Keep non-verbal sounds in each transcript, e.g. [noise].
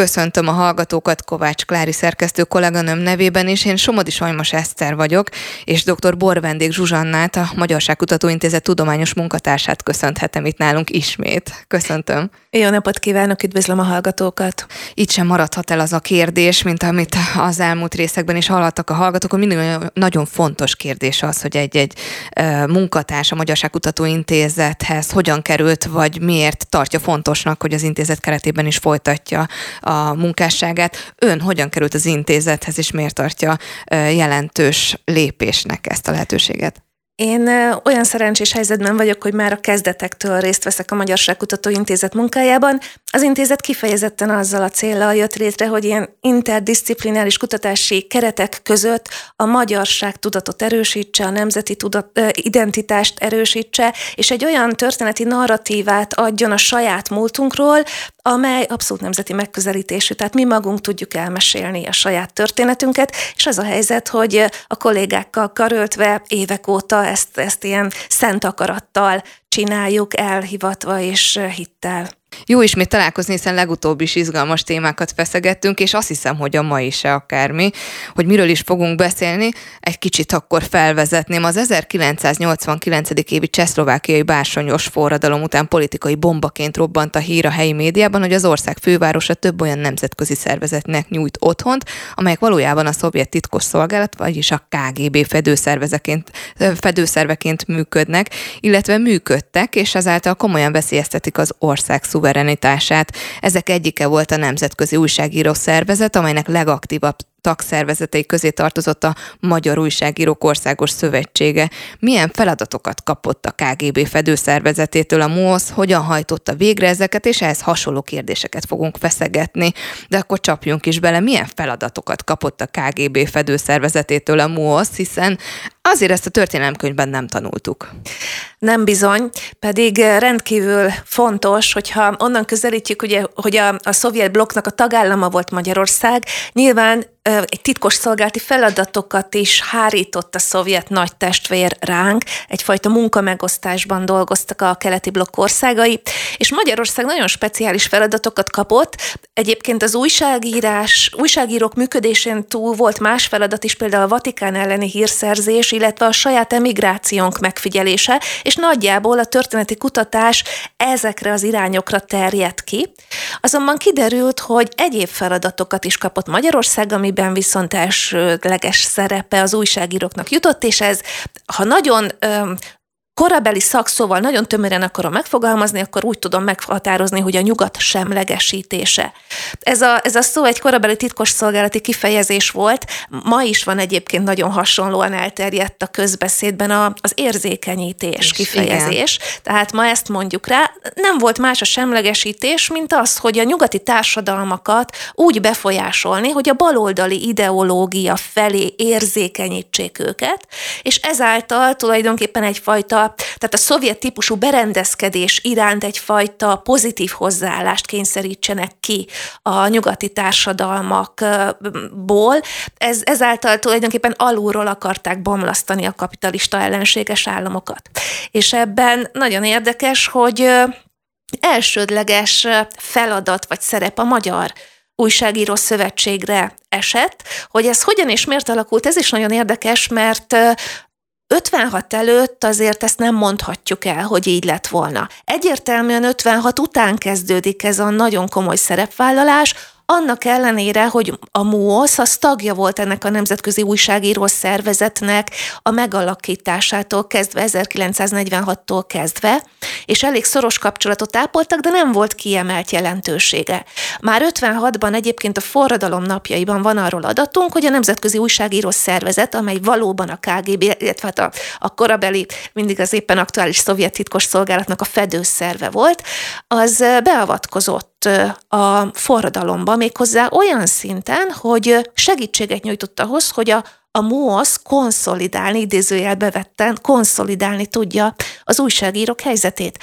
Köszöntöm a hallgatókat Kovács Klári szerkesztő kolléganőm nevében is. Én Somodi Sajmos Eszter vagyok, és dr. Bor vendég Zsuzsannát, a Magyarságkutató Intézet tudományos munkatársát köszönhetem itt nálunk ismét. Köszöntöm. Jó napot kívánok, üdvözlöm a hallgatókat. Itt sem maradhat el az a kérdés, mint amit az elmúlt részekben is hallottak a hallgatók, hogy mindig nagyon fontos kérdés az, hogy egy-egy munkatárs a Magyarságkutató Intézethez hogyan került, vagy miért tartja fontosnak, hogy az intézet keretében is folytatja a munkásságát. Ön hogyan került az intézethez, és miért tartja jelentős lépésnek ezt a lehetőséget? Én olyan szerencsés helyzetben vagyok, hogy már a kezdetektől részt veszek a Magyarságkutató Intézet munkájában. Az intézet kifejezetten azzal a célral jött létre, hogy ilyen interdisziplináris kutatási keretek között a magyarság tudatot erősítse, a nemzeti tudat, identitást erősítse, és egy olyan történeti narratívát adjon a saját múltunkról, amely abszolút nemzeti megközelítésű, tehát mi magunk tudjuk elmesélni a saját történetünket, és az a helyzet, hogy a kollégákkal karöltve évek óta ezt, ezt ilyen szent akarattal csináljuk, elhivatva és hittel. Jó ismét találkozni, hiszen legutóbb is izgalmas témákat feszegettünk, és azt hiszem, hogy a ma is se akármi, hogy miről is fogunk beszélni, egy kicsit akkor felvezetném. Az 1989. évi csehszlovákiai bársonyos forradalom után politikai bombaként robbant a hír a helyi médiában, hogy az ország fővárosa több olyan nemzetközi szervezetnek nyújt otthont, amelyek valójában a szovjet titkos szolgálat, vagyis a KGB fedőszervezeként, fedőszerveként működnek, illetve működtek, és ezáltal komolyan veszélyeztetik az ország szuverenitását. Ezek egyike volt a Nemzetközi Újságíró Szervezet, amelynek legaktívabb tagszervezetei közé tartozott a Magyar Újságírók Országos Szövetsége. Milyen feladatokat kapott a KGB fedőszervezetétől a MOSZ, hogyan hajtotta végre ezeket, és ehhez hasonló kérdéseket fogunk feszegetni. De akkor csapjunk is bele, milyen feladatokat kapott a KGB fedőszervezetétől a MOSZ, hiszen azért ezt a történelemkönyvben nem tanultuk. Nem bizony, pedig rendkívül fontos, hogyha onnan közelítjük, ugye, hogy a, a szovjet blokknak a tagállama volt Magyarország, nyilván egy titkos szolgálati feladatokat is hárított a szovjet nagy testvér ránk, egyfajta munkamegosztásban dolgoztak a keleti blokk országai, és Magyarország nagyon speciális feladatokat kapott. Egyébként az újságírás, újságírók működésén túl volt más feladat is, például a Vatikán elleni hírszerzés, illetve a saját emigrációnk megfigyelése, és nagyjából a történeti kutatás ezekre az irányokra terjedt ki. Azonban kiderült, hogy egyéb feladatokat is kapott Magyarország, ami amiben viszont elsőleges szerepe az újságíróknak jutott, és ez, ha nagyon korabeli szakszóval nagyon tömören akarom megfogalmazni, akkor úgy tudom meghatározni, hogy a nyugat semlegesítése. Ez a, ez a szó egy korabeli titkosszolgálati kifejezés volt, ma is van egyébként nagyon hasonlóan elterjedt a közbeszédben a, az érzékenyítés És kifejezés. Igen. Tehát ma ezt mondjuk rá, nem volt más a semlegesítés, mint az, hogy a nyugati társadalmakat úgy befolyásolni, hogy a baloldali ideológia felé érzékenyítsék őket, és ezáltal tulajdonképpen egyfajta tehát a szovjet típusú berendezkedés iránt egyfajta pozitív hozzáállást kényszerítsenek ki a nyugati társadalmakból. Ez, ezáltal tulajdonképpen alulról akarták bomlasztani a kapitalista ellenséges államokat. És ebben nagyon érdekes, hogy elsődleges feladat vagy szerep a magyar újságíró szövetségre esett. Hogy ez hogyan és miért alakult, ez is nagyon érdekes, mert 56 előtt azért ezt nem mondhatjuk el, hogy így lett volna. Egyértelműen 56 után kezdődik ez a nagyon komoly szerepvállalás, annak ellenére, hogy a MUOSZ az tagja volt ennek a nemzetközi újságíró szervezetnek a megalakításától kezdve, 1946-tól kezdve, és elég szoros kapcsolatot ápoltak, de nem volt kiemelt jelentősége. Már 56-ban egyébként a forradalom napjaiban van arról adatunk, hogy a Nemzetközi Újságíró Szervezet, amely valóban a KGB, illetve hát a, a korabeli, mindig az éppen aktuális szovjet titkos szolgálatnak a fedőszerve volt, az beavatkozott a forradalomba méghozzá olyan szinten, hogy segítséget nyújtott ahhoz, hogy a a MOSZ konszolidálni, idézőjelbe vetten, konszolidálni tudja az újságírók helyzetét.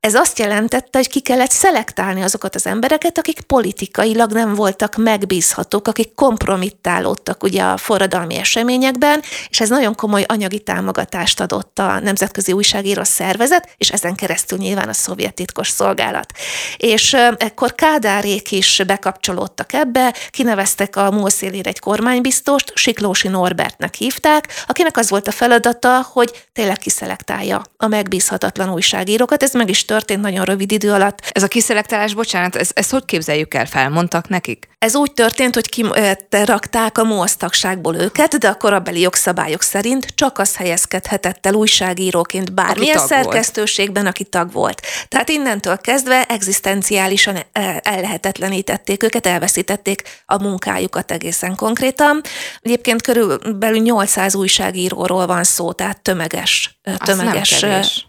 Ez azt jelentette, hogy ki kellett szelektálni azokat az embereket, akik politikailag nem voltak megbízhatók, akik kompromittálódtak ugye a forradalmi eseményekben, és ez nagyon komoly anyagi támogatást adott a Nemzetközi Újságíró Szervezet, és ezen keresztül nyilván a szovjet titkos szolgálat. És ekkor Kádárék is bekapcsolódtak ebbe, kineveztek a Múlszélére egy kormánybiztost, Siklósi Norbertnek hívták, akinek az volt a feladata, hogy tényleg kiszelektálja a megbízhatatlan újságírókat. Ez meg is történt nagyon rövid idő alatt. Ez a kiszelektálás, bocsánat, ezt, ezt hogy képzeljük el? Felmondtak nekik? Ez úgy történt, hogy kirakták a MOSZ tagságból őket, de a korabeli jogszabályok szerint csak az helyezkedhetett el újságíróként bármilyen aki szerkesztőségben, volt. aki tag volt. Tehát innentől kezdve egzisztenciálisan ellehetetlenítették őket, elveszítették a munkájukat egészen konkrétan. Egyébként körülbelül 800 újságíróról van szó, tehát tömeges, tömeges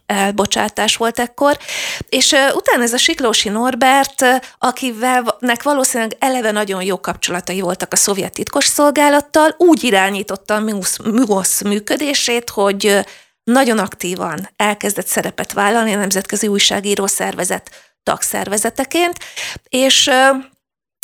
elbocsátás volt ekkor. És utána ez a Siklósi Norbert, akivel nek valószínűleg eleve nagyon jó kapcsolatai voltak a szovjet titkos szolgálattal, úgy irányította a MUOSZ működését, hogy nagyon aktívan elkezdett szerepet vállalni a Nemzetközi Újságíró Szervezet tagszervezeteként, és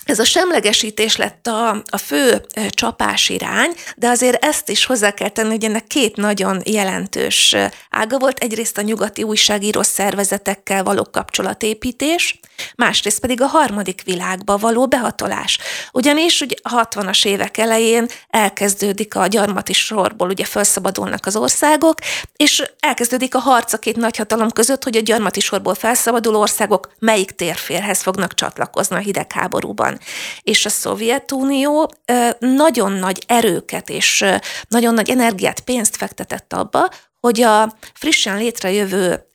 ez a semlegesítés lett a, a fő csapás irány, de azért ezt is hozzá kell tenni, hogy ennek két nagyon jelentős ága volt. Egyrészt a nyugati újságíró szervezetekkel való kapcsolatépítés, másrészt pedig a harmadik világba való behatolás. Ugyanis ugye a 60-as évek elején elkezdődik a gyarmati sorból, ugye felszabadulnak az országok, és elkezdődik a harc a két nagyhatalom között, hogy a gyarmati sorból felszabaduló országok melyik térférhez fognak csatlakozni a hidegháborúban. És a Szovjetunió nagyon nagy erőket és nagyon nagy energiát, pénzt fektetett abba, hogy a frissen létrejövő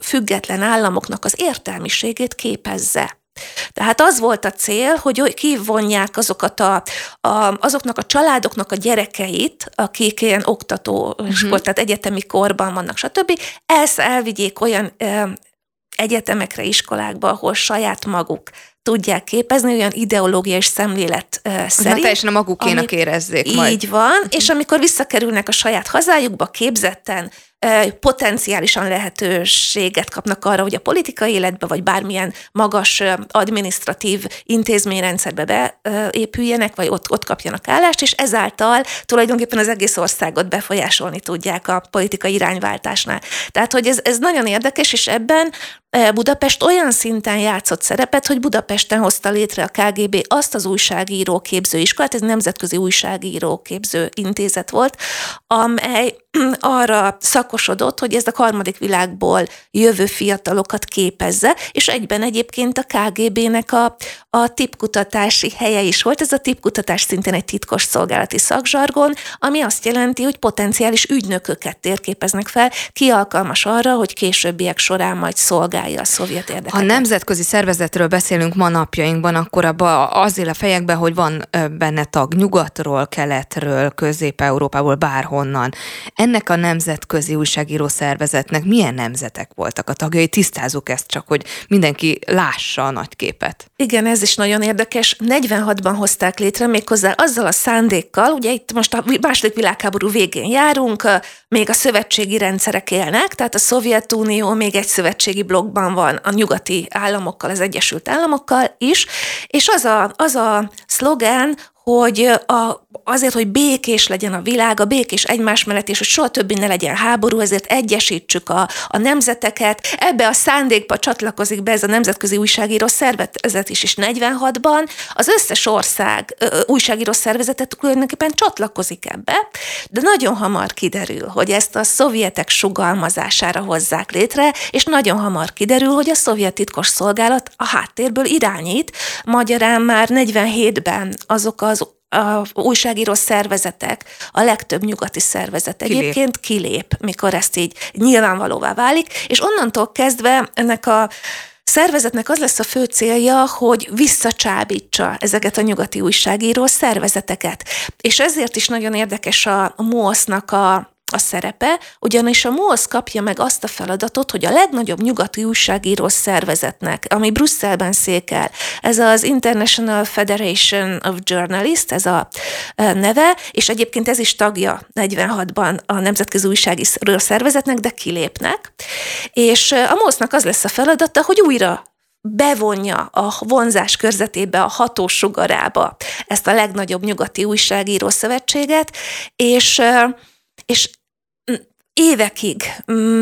független államoknak az értelmiségét képezze. Tehát az volt a cél, hogy kivonják azokat a, a, azoknak a családoknak a gyerekeit, akik ilyen oktató, uh-huh. tehát egyetemi korban vannak, stb. Ezt elvigyék olyan egyetemekre, iskolákba, ahol saját maguk tudják képezni, olyan ideológiai szemlélet uh, szerint. Már teljesen a magukénak amit, érezzék majd. Így van, és amikor visszakerülnek a saját hazájukba képzetten, potenciálisan lehetőséget kapnak arra, hogy a politikai életbe, vagy bármilyen magas administratív intézményrendszerbe beépüljenek, vagy ott, ott kapjanak állást, és ezáltal tulajdonképpen az egész országot befolyásolni tudják a politikai irányváltásnál. Tehát, hogy ez, ez nagyon érdekes, és ebben Budapest olyan szinten játszott szerepet, hogy Budapesten hozta létre a KGB azt az újságíró képzőiskolát, ez nemzetközi újságíró képző intézet volt, amely [clears throat] arra szakosodott, hogy ez a harmadik világból jövő fiatalokat képezze, és egyben egyébként a KGB-nek a, a tipkutatási helye is volt. Ez a tipkutatás szintén egy titkos szolgálati szakzsargon, ami azt jelenti, hogy potenciális ügynököket térképeznek fel, ki alkalmas arra, hogy későbbiek során majd szolgálja a szovjet érdekeket. Ha nemzetközi szervezetről beszélünk ma napjainkban, akkor abban az él a fejekben, hogy van benne tag nyugatról, keletről, közép-európából, bárhonnan. Ennek a nemzetközi újságíró szervezetnek milyen nemzetek voltak a tagjai? Tisztázunk ezt csak, hogy mindenki lássa a nagy képet. Igen, ez is nagyon érdekes. 46-ban hozták létre méghozzá azzal a szándékkal, ugye itt most a második világháború végén járunk, még a szövetségi rendszerek élnek, tehát a Szovjetunió még egy szövetségi blokkban van a nyugati államokkal, az Egyesült Államokkal is, és az a, az a szlogán, hogy a, azért, hogy békés legyen a világ, a békés egymás mellett, és hogy soha többi ne legyen háború, ezért egyesítsük a, a nemzeteket. Ebbe a szándékba csatlakozik be ez a nemzetközi újságíró szervezet is, és 46-ban az összes ország ö, újságíró szervezetet tulajdonképpen csatlakozik ebbe, de nagyon hamar kiderül, hogy ezt a szovjetek sugalmazására hozzák létre, és nagyon hamar kiderül, hogy a szovjet titkos szolgálat a háttérből irányít, magyarán már 47-ben azok az a újságíró szervezetek, a legtöbb nyugati szervezet kilép. egyébként kilép, mikor ezt így nyilvánvalóvá válik, és onnantól kezdve ennek a szervezetnek az lesz a fő célja, hogy visszacsábítsa ezeket a nyugati újságíró szervezeteket. És ezért is nagyon érdekes a MOSZ-nak a a szerepe, ugyanis a MOSZ kapja meg azt a feladatot, hogy a legnagyobb nyugati újságíró szervezetnek, ami Brüsszelben székel, ez az International Federation of Journalists, ez a neve, és egyébként ez is tagja 46-ban a Nemzetközi Újságíró Szervezetnek, de kilépnek. És a MOSZ-nak az lesz a feladata, hogy újra bevonja a vonzás körzetébe, a hatós sugarába ezt a legnagyobb nyugati újságíró szövetséget, és, és évekig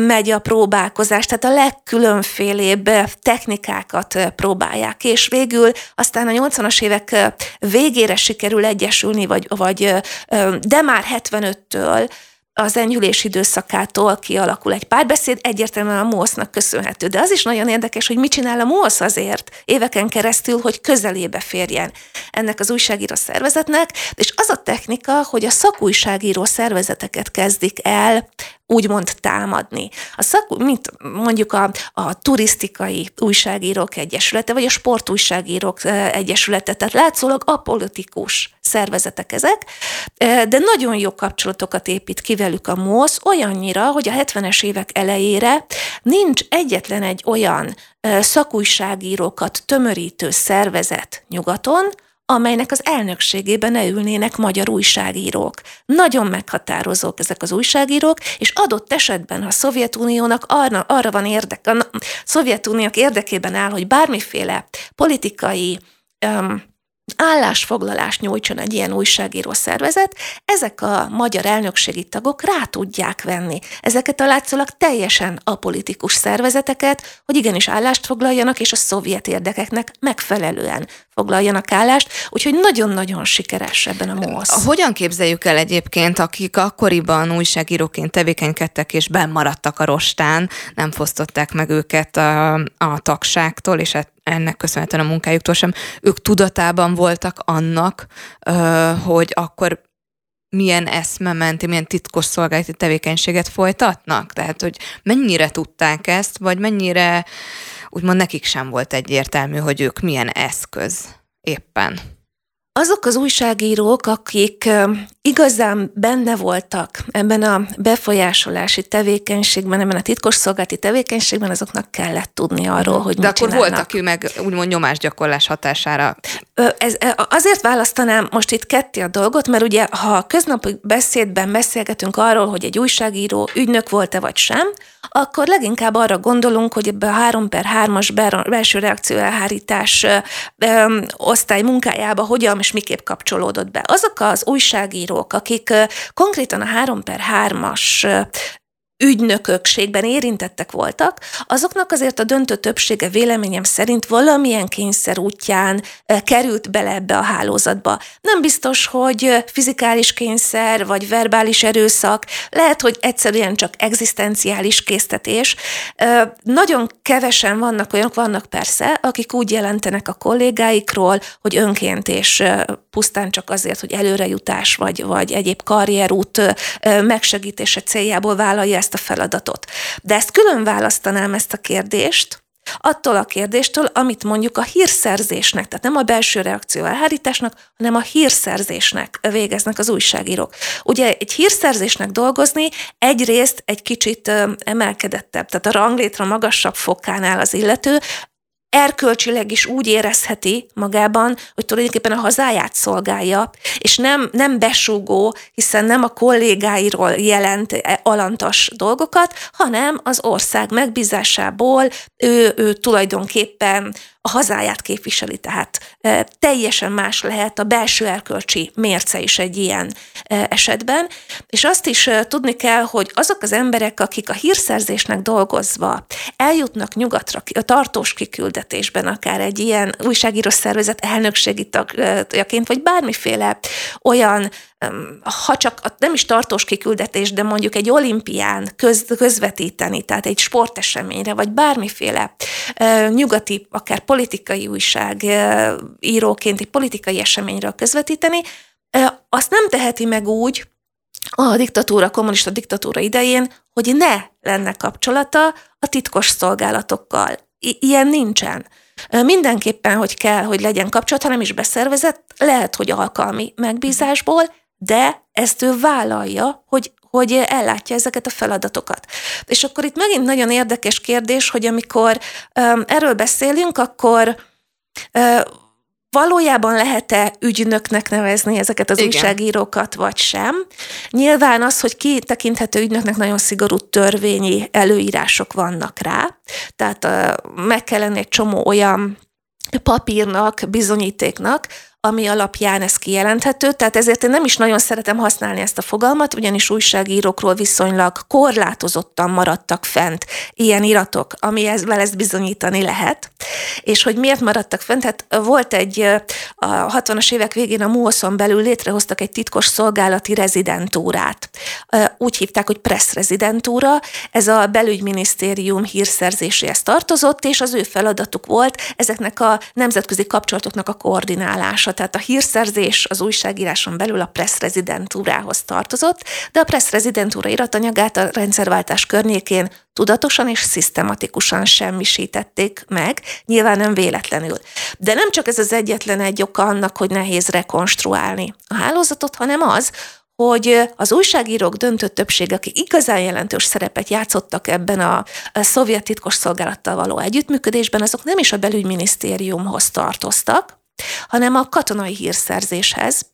megy a próbálkozás, tehát a legkülönfélébb technikákat próbálják, és végül aztán a 80-as évek végére sikerül egyesülni, vagy, vagy de már 75-től az enyhülés időszakától kialakul egy párbeszéd, egyértelműen a MOSZ-nak köszönhető. De az is nagyon érdekes, hogy mit csinál a MOSZ azért éveken keresztül, hogy közelébe férjen ennek az újságíró szervezetnek, és az a technika, hogy a szakújságíró szervezeteket kezdik el úgymond támadni. A szak, mint mondjuk a, a turisztikai újságírók egyesülete, vagy a sportújságírók egyesülete, tehát látszólag apolitikus szervezetek ezek, de nagyon jó kapcsolatokat épít ki velük a MOSZ, olyannyira, hogy a 70-es évek elejére nincs egyetlen egy olyan szakújságírókat tömörítő szervezet nyugaton, amelynek az elnökségében ne ülnének magyar újságírók. Nagyon meghatározók ezek az újságírók, és adott esetben, ha a Szovjetuniónak arra, arra van érdek, a Szovjetuniók érdekében áll, hogy bármiféle politikai um, állásfoglalást nyújtson egy ilyen újságíró szervezet, ezek a magyar elnökségi tagok rá tudják venni ezeket a látszólag teljesen apolitikus szervezeteket, hogy igenis állást foglaljanak, és a szovjet érdekeknek megfelelően foglaljanak állást, úgyhogy nagyon-nagyon sikeres ebben a MOSZ. Hogyan képzeljük el egyébként, akik akkoriban újságíróként tevékenykedtek és bennmaradtak a rostán, nem fosztották meg őket a, a tagságtól, és ennek köszönhetően a munkájuktól sem, ők tudatában voltak annak, hogy akkor milyen eszmementi, milyen titkos szolgálati tevékenységet folytatnak? Tehát, hogy mennyire tudták ezt, vagy mennyire úgymond nekik sem volt egyértelmű, hogy ők milyen eszköz éppen. Azok az újságírók, akik igazán benne voltak ebben a befolyásolási tevékenységben, ebben a titkosszolgálati tevékenységben, azoknak kellett tudni arról, hogy De akkor csinálnak. voltak ő meg úgymond nyomásgyakorlás hatására. Ez, azért választanám most itt ketté a dolgot, mert ugye, ha a köznapi beszédben beszélgetünk arról, hogy egy újságíró ügynök volt-e vagy sem, akkor leginkább arra gondolunk, hogy ebbe a 3 per 3-as belső reakció elhárítás osztály munkájába hogyan és miképp kapcsolódott be. Azok az újságírók, akik konkrétan a 3 per 3-as ügynökökségben érintettek voltak, azoknak azért a döntő többsége véleményem szerint valamilyen kényszer útján került bele ebbe a hálózatba. Nem biztos, hogy fizikális kényszer vagy verbális erőszak, lehet, hogy egyszerűen csak egzisztenciális késztetés. Nagyon kevesen vannak olyanok, vannak persze, akik úgy jelentenek a kollégáikról, hogy önként és pusztán csak azért, hogy előrejutás vagy, vagy egyéb karrierút megsegítése céljából vállalja ezt a feladatot. De ezt külön választanám ezt a kérdést, attól a kérdéstől, amit mondjuk a hírszerzésnek, tehát nem a belső reakció elhárításnak, hanem a hírszerzésnek végeznek az újságírók. Ugye egy hírszerzésnek dolgozni egyrészt egy kicsit emelkedettebb, tehát a ranglétra magasabb fokánál az illető, erkölcsileg is úgy érezheti magában, hogy tulajdonképpen a hazáját szolgálja, és nem, nem besúgó, hiszen nem a kollégáiról jelent e alantas dolgokat, hanem az ország megbízásából ő, ő tulajdonképpen a hazáját képviseli, tehát teljesen más lehet a belső erkölcsi mérce is egy ilyen esetben. És azt is tudni kell, hogy azok az emberek, akik a hírszerzésnek dolgozva eljutnak nyugatra, a tartós kiküldetésben, akár egy ilyen újságíró szervezet elnökségi tagjaként, vagy bármiféle olyan ha csak nem is tartós kiküldetés, de mondjuk egy olimpián köz, közvetíteni, tehát egy sporteseményre, vagy bármiféle nyugati, akár politikai újság íróként egy politikai eseményről közvetíteni, azt nem teheti meg úgy, a diktatúra, kommunista diktatúra idején, hogy ne lenne kapcsolata a titkos szolgálatokkal. I- ilyen nincsen. Mindenképpen, hogy kell, hogy legyen kapcsolat, ha nem is beszervezett, lehet, hogy alkalmi megbízásból, de ezt ő vállalja, hogy, hogy ellátja ezeket a feladatokat. És akkor itt megint nagyon érdekes kérdés, hogy amikor um, erről beszélünk, akkor uh, valójában lehet-e ügynöknek nevezni ezeket az Igen. újságírókat, vagy sem. Nyilván az, hogy ki tekinthető ügynöknek, nagyon szigorú törvényi előírások vannak rá. Tehát uh, meg kell lenni egy csomó olyan papírnak, bizonyítéknak, ami alapján ez kijelenthető, tehát ezért én nem is nagyon szeretem használni ezt a fogalmat, ugyanis újságírókról viszonylag korlátozottan maradtak fent ilyen iratok, ami ezzel ezt bizonyítani lehet. És hogy miért maradtak fent? Hát volt egy, a 60-as évek végén a MUOSZ-on belül létrehoztak egy titkos szolgálati rezidentúrát. Úgy hívták, hogy press rezidentúra, ez a belügyminisztérium hírszerzéséhez tartozott, és az ő feladatuk volt ezeknek a nemzetközi kapcsolatoknak a koordinálása tehát a hírszerzés az újságíráson belül a press rezidentúrához tartozott, de a press rezidentúra iratanyagát a rendszerváltás környékén tudatosan és szisztematikusan semmisítették meg, nyilván nem véletlenül. De nem csak ez az egyetlen egy oka annak, hogy nehéz rekonstruálni a hálózatot, hanem az, hogy az újságírók döntő többsége, akik igazán jelentős szerepet játszottak ebben a, a szovjet titkos szolgálattal való együttműködésben, azok nem is a belügyminisztériumhoz tartoztak, hanem a katonai hírszerzéshez.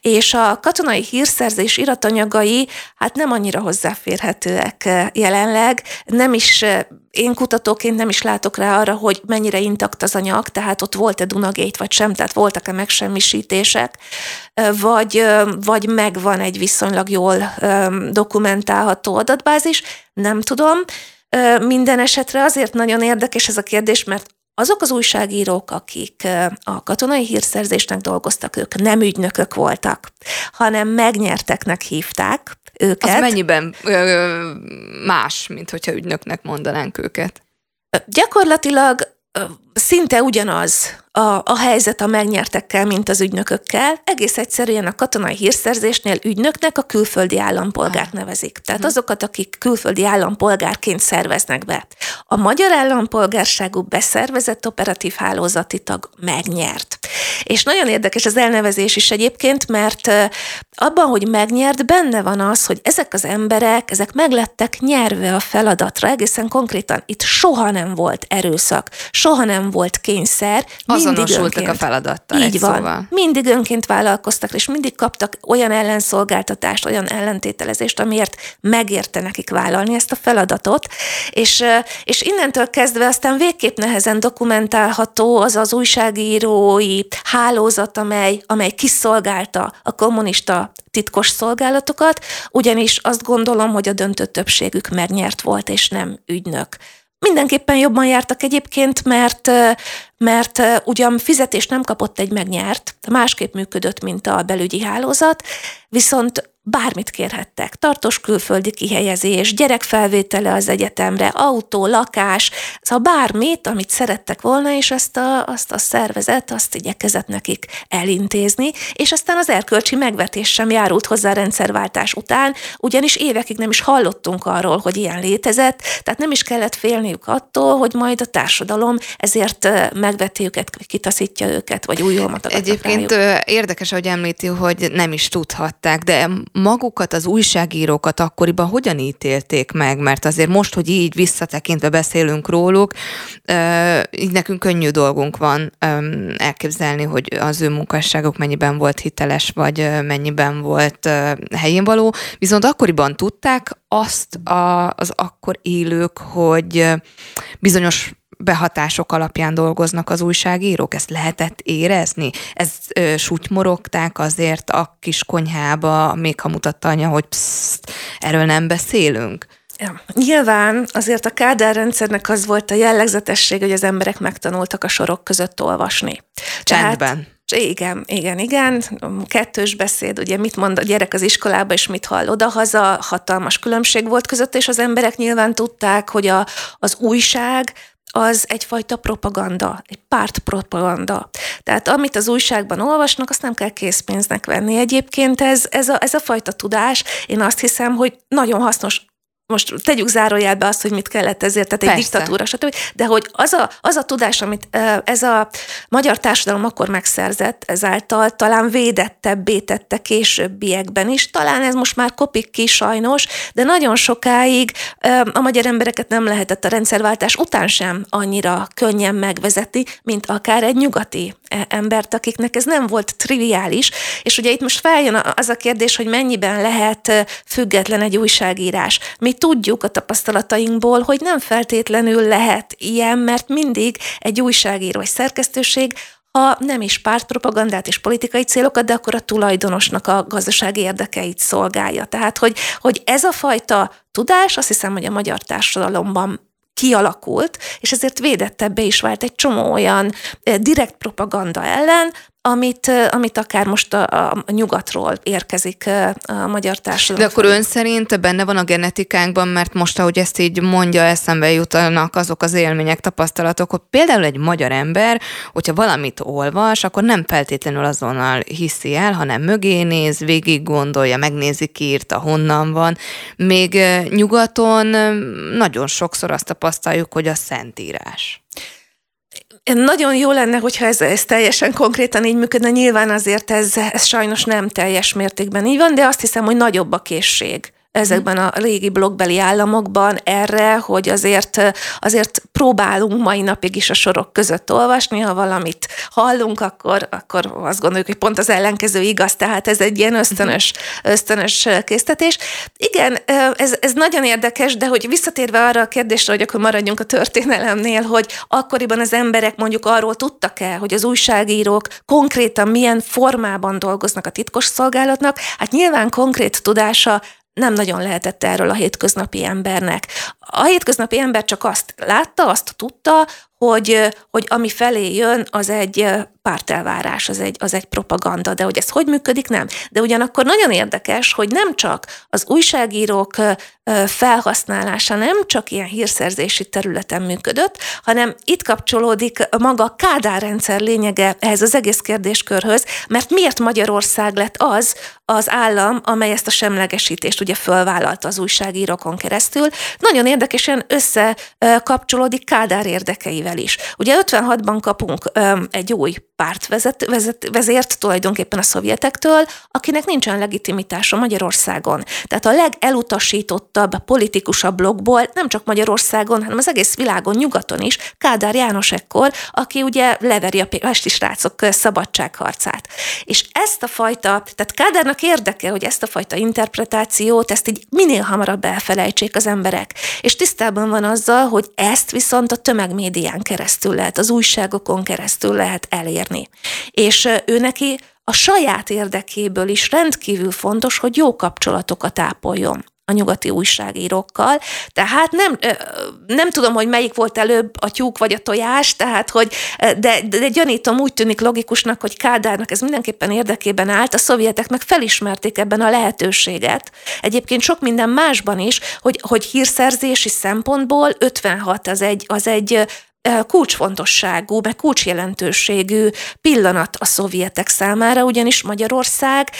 És a katonai hírszerzés iratanyagai hát nem annyira hozzáférhetőek eh, jelenleg, nem is eh, én kutatóként nem is látok rá arra, hogy mennyire intakt az anyag, tehát ott volt-e Dunagate vagy sem, tehát voltak-e megsemmisítések, eh, vagy, vagy megvan egy viszonylag jól dokumentálható adatbázis, nem tudom. Minden esetre azért nagyon érdekes ez a kérdés, mert azok az újságírók, akik a katonai hírszerzésnek dolgoztak, ők nem ügynökök voltak, hanem megnyerteknek hívták őket. Az mennyiben más, mint hogyha ügynöknek mondanánk őket? Gyakorlatilag szinte ugyanaz a, a helyzet a megnyertekkel, mint az ügynökökkel. Egész egyszerűen a katonai hírszerzésnél ügynöknek a külföldi állampolgárt nevezik. Tehát uh-huh. azokat, akik külföldi állampolgárként szerveznek be. A magyar állampolgárságú beszervezett operatív hálózati tag megnyert. És nagyon érdekes az elnevezés is egyébként, mert abban, hogy megnyert, benne van az, hogy ezek az emberek, ezek meglettek nyerve a feladatra. Egészen konkrétan itt soha nem volt erőszak, soha nem volt kényszer. Azonosultak a feladattal. Így van. Szóval. Mindig önként vállalkoztak, és mindig kaptak olyan ellenszolgáltatást, olyan ellentételezést, amiért megérte nekik vállalni ezt a feladatot. És, és innentől kezdve aztán végképp nehezen dokumentálható az az újságírói hálózat, amely, amely kiszolgálta a kommunista titkos szolgálatokat, ugyanis azt gondolom, hogy a döntő többségük megnyert volt, és nem ügynök. Mindenképpen jobban jártak egyébként, mert, mert ugyan fizetést nem kapott egy megnyert, másképp működött, mint a belügyi hálózat, viszont bármit kérhettek. Tartós külföldi kihelyezés, gyerekfelvétele az egyetemre, autó, lakás, szóval bármit, amit szerettek volna, és azt a, azt a szervezet, azt igyekezett nekik elintézni, és aztán az erkölcsi megvetés sem járult hozzá a rendszerváltás után, ugyanis évekig nem is hallottunk arról, hogy ilyen létezett, tehát nem is kellett félniük attól, hogy majd a társadalom ezért megveti őket, kitaszítja őket, vagy új Egyébként rájuk. érdekes, hogy említi, hogy nem is tudhatták, de magukat, az újságírókat akkoriban hogyan ítélték meg? Mert azért most, hogy így visszatekintve beszélünk róluk, így nekünk könnyű dolgunk van elképzelni, hogy az ő munkásságok mennyiben volt hiteles, vagy mennyiben volt helyén való. Viszont akkoriban tudták azt az akkor élők, hogy bizonyos behatások alapján dolgoznak az újságírók? Ezt lehetett érezni? Ezt ö, sútymorogták azért a kis konyhába, még ha mutatta anya, hogy pszt, erről nem beszélünk? Ja. Nyilván azért a Kádár rendszernek az volt a jellegzetesség, hogy az emberek megtanultak a sorok között olvasni. Csendben. Tehát, igen, igen, igen. Kettős beszéd, ugye mit mond a gyerek az iskolába, és mit hall oda-haza, hatalmas különbség volt között, és az emberek nyilván tudták, hogy a, az újság az egyfajta propaganda, egy pártpropaganda. Tehát amit az újságban olvasnak, azt nem kell készpénznek venni. Egyébként ez, ez, a, ez a fajta tudás, én azt hiszem, hogy nagyon hasznos most tegyük zárójelbe azt, hogy mit kellett ezért, tehát egy Persze. diktatúra, stb. De hogy az a, az a tudás, amit ez a magyar társadalom akkor megszerzett, ezáltal talán védettebbé tette későbbiekben is. Talán ez most már kopik ki sajnos, de nagyon sokáig a magyar embereket nem lehetett a rendszerváltás után sem annyira könnyen megvezetni, mint akár egy nyugati e, embert, akiknek ez nem volt triviális. És ugye itt most feljön az a kérdés, hogy mennyiben lehet független egy újságírás. Mi tudjuk a tapasztalatainkból, hogy nem feltétlenül lehet ilyen, mert mindig egy újságíró, egy szerkesztőség ha nem is pártpropagandát és politikai célokat, de akkor a tulajdonosnak a gazdasági érdekeit szolgálja. Tehát, hogy, hogy ez a fajta tudás, azt hiszem, hogy a magyar társadalomban kialakult, és ezért védettebbé is vált egy csomó olyan eh, direkt propaganda ellen, amit, amit akár most a, a nyugatról érkezik a magyar társadalom. De akkor ön szerint benne van a genetikánkban, mert most, ahogy ezt így mondja, eszembe jutanak azok az élmények, tapasztalatok, hogy például egy magyar ember, hogyha valamit olvas, akkor nem feltétlenül azonnal hiszi el, hanem mögé néz, végig gondolja, megnézi ki írta, honnan van. Még nyugaton nagyon sokszor azt tapasztaljuk, hogy a szentírás. Nagyon jó lenne, hogyha ez, ez teljesen konkrétan így működne. Nyilván azért ez, ez sajnos nem teljes mértékben így van, de azt hiszem, hogy nagyobb a készség ezekben a régi blokkbeli államokban erre, hogy azért, azért próbálunk mai napig is a sorok között olvasni, ha valamit hallunk, akkor, akkor azt gondoljuk, hogy pont az ellenkező igaz, tehát ez egy ilyen ösztönös, ösztönös késztetés. Igen, ez, ez nagyon érdekes, de hogy visszatérve arra a kérdésre, hogy akkor maradjunk a történelemnél, hogy akkoriban az emberek mondjuk arról tudtak-e, hogy az újságírók konkrétan milyen formában dolgoznak a titkos szolgálatnak, hát nyilván konkrét tudása nem nagyon lehetett erről a hétköznapi embernek. A hétköznapi ember csak azt látta, azt tudta, hogy, hogy ami felé jön, az egy pártelvárás, az egy, az egy propaganda, de hogy ez hogy működik, nem. De ugyanakkor nagyon érdekes, hogy nem csak az újságírók felhasználása nem csak ilyen hírszerzési területen működött, hanem itt kapcsolódik maga a Kádár rendszer lényege ehhez az egész kérdéskörhöz, mert miért Magyarország lett az az állam, amely ezt a semlegesítést ugye fölvállalta az újságírókon keresztül. Nagyon érdekesen összekapcsolódik Kádár érdekeivel is. Ugye 56-ban kapunk egy új párt vezet, vezért tulajdonképpen a szovjetektől, akinek nincsen legitimitása Magyarországon. Tehát a legelutasítottabb politikusabb blogból nem csak Magyarországon, hanem az egész világon, nyugaton is, Kádár János ekkor, aki ugye leveri a pesti srácok szabadságharcát. És ezt a fajta, tehát Kádárnak érdeke, hogy ezt a fajta interpretációt, ezt így minél hamarabb elfelejtsék az emberek. És tisztában van azzal, hogy ezt viszont a tömegmédián keresztül lehet, az újságokon keresztül lehet elérni. És ő neki a saját érdekéből is rendkívül fontos, hogy jó kapcsolatokat ápoljon a nyugati újságírókkal. Tehát nem, nem tudom, hogy melyik volt előbb, a tyúk vagy a tojás, tehát hogy, de, de gyanítom, úgy tűnik logikusnak, hogy Kádárnak ez mindenképpen érdekében állt, a szovjetek meg felismerték ebben a lehetőséget. Egyébként sok minden másban is, hogy, hogy hírszerzési szempontból 56 az egy, az egy kulcsfontosságú, meg kulcsjelentőségű pillanat a szovjetek számára, ugyanis Magyarország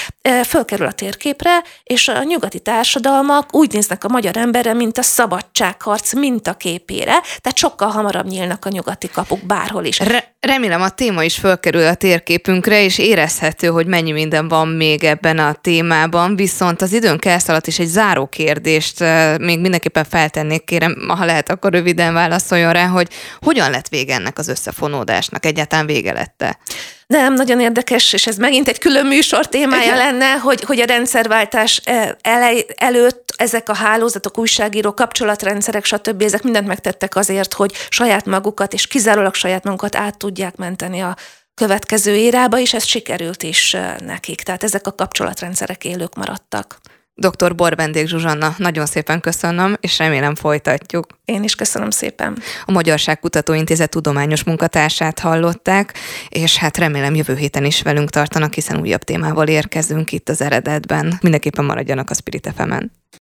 fölkerül a térképre, és a nyugati társadalmak úgy néznek a magyar emberre, mint a szabadságharc mintaképére, tehát sokkal hamarabb nyílnak a nyugati kapuk bárhol is. Re- remélem a téma is fölkerül a térképünkre, és érezhető, hogy mennyi minden van még ebben a témában, viszont az időnk elszaladt, és egy záró kérdést még mindenképpen feltennék, kérem, ha lehet, akkor röviden válaszoljon rá, hogy hogy hogyan lett vége ennek az összefonódásnak? Egyáltalán vége lette? Nem, nagyon érdekes, és ez megint egy külön műsor témája lenne, hogy, hogy a rendszerváltás eh, elej, előtt ezek a hálózatok, újságíró, kapcsolatrendszerek, stb. ezek mindent megtettek azért, hogy saját magukat és kizárólag saját magukat át tudják menteni a következő érába, és ez sikerült is eh, nekik. Tehát ezek a kapcsolatrendszerek élők maradtak. Dr. Borbendék Zsuzsanna, nagyon szépen köszönöm, és remélem folytatjuk. Én is köszönöm szépen. A Magyarság Kutatóintézet tudományos munkatársát hallották, és hát remélem jövő héten is velünk tartanak, hiszen újabb témával érkezünk itt az eredetben. Mindenképpen maradjanak a Spirit fm -en.